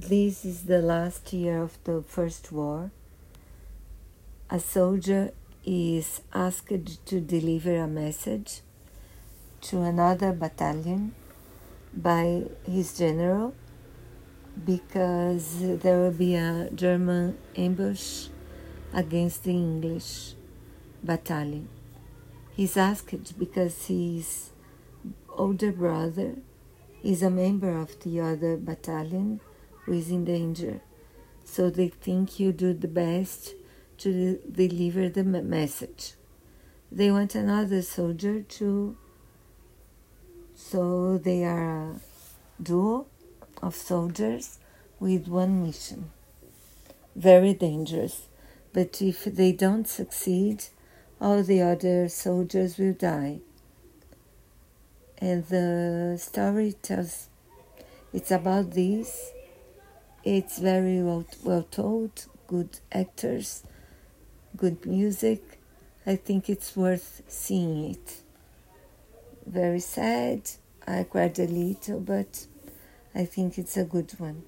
this is the last year of the First War. A soldier is asked to deliver a message to another battalion by his general because there will be a German ambush against the English battalion. He's asked because his older brother is a member of the other battalion who is in danger. So they think you do the best to deliver the message. They want another soldier to, so they are a duo of soldiers with one mission. Very dangerous, but if they don't succeed, all the other soldiers will die. And the story tells it's about this. It's very well, well told, good actors, good music. I think it's worth seeing it. Very sad. I cried a little, but I think it's a good one.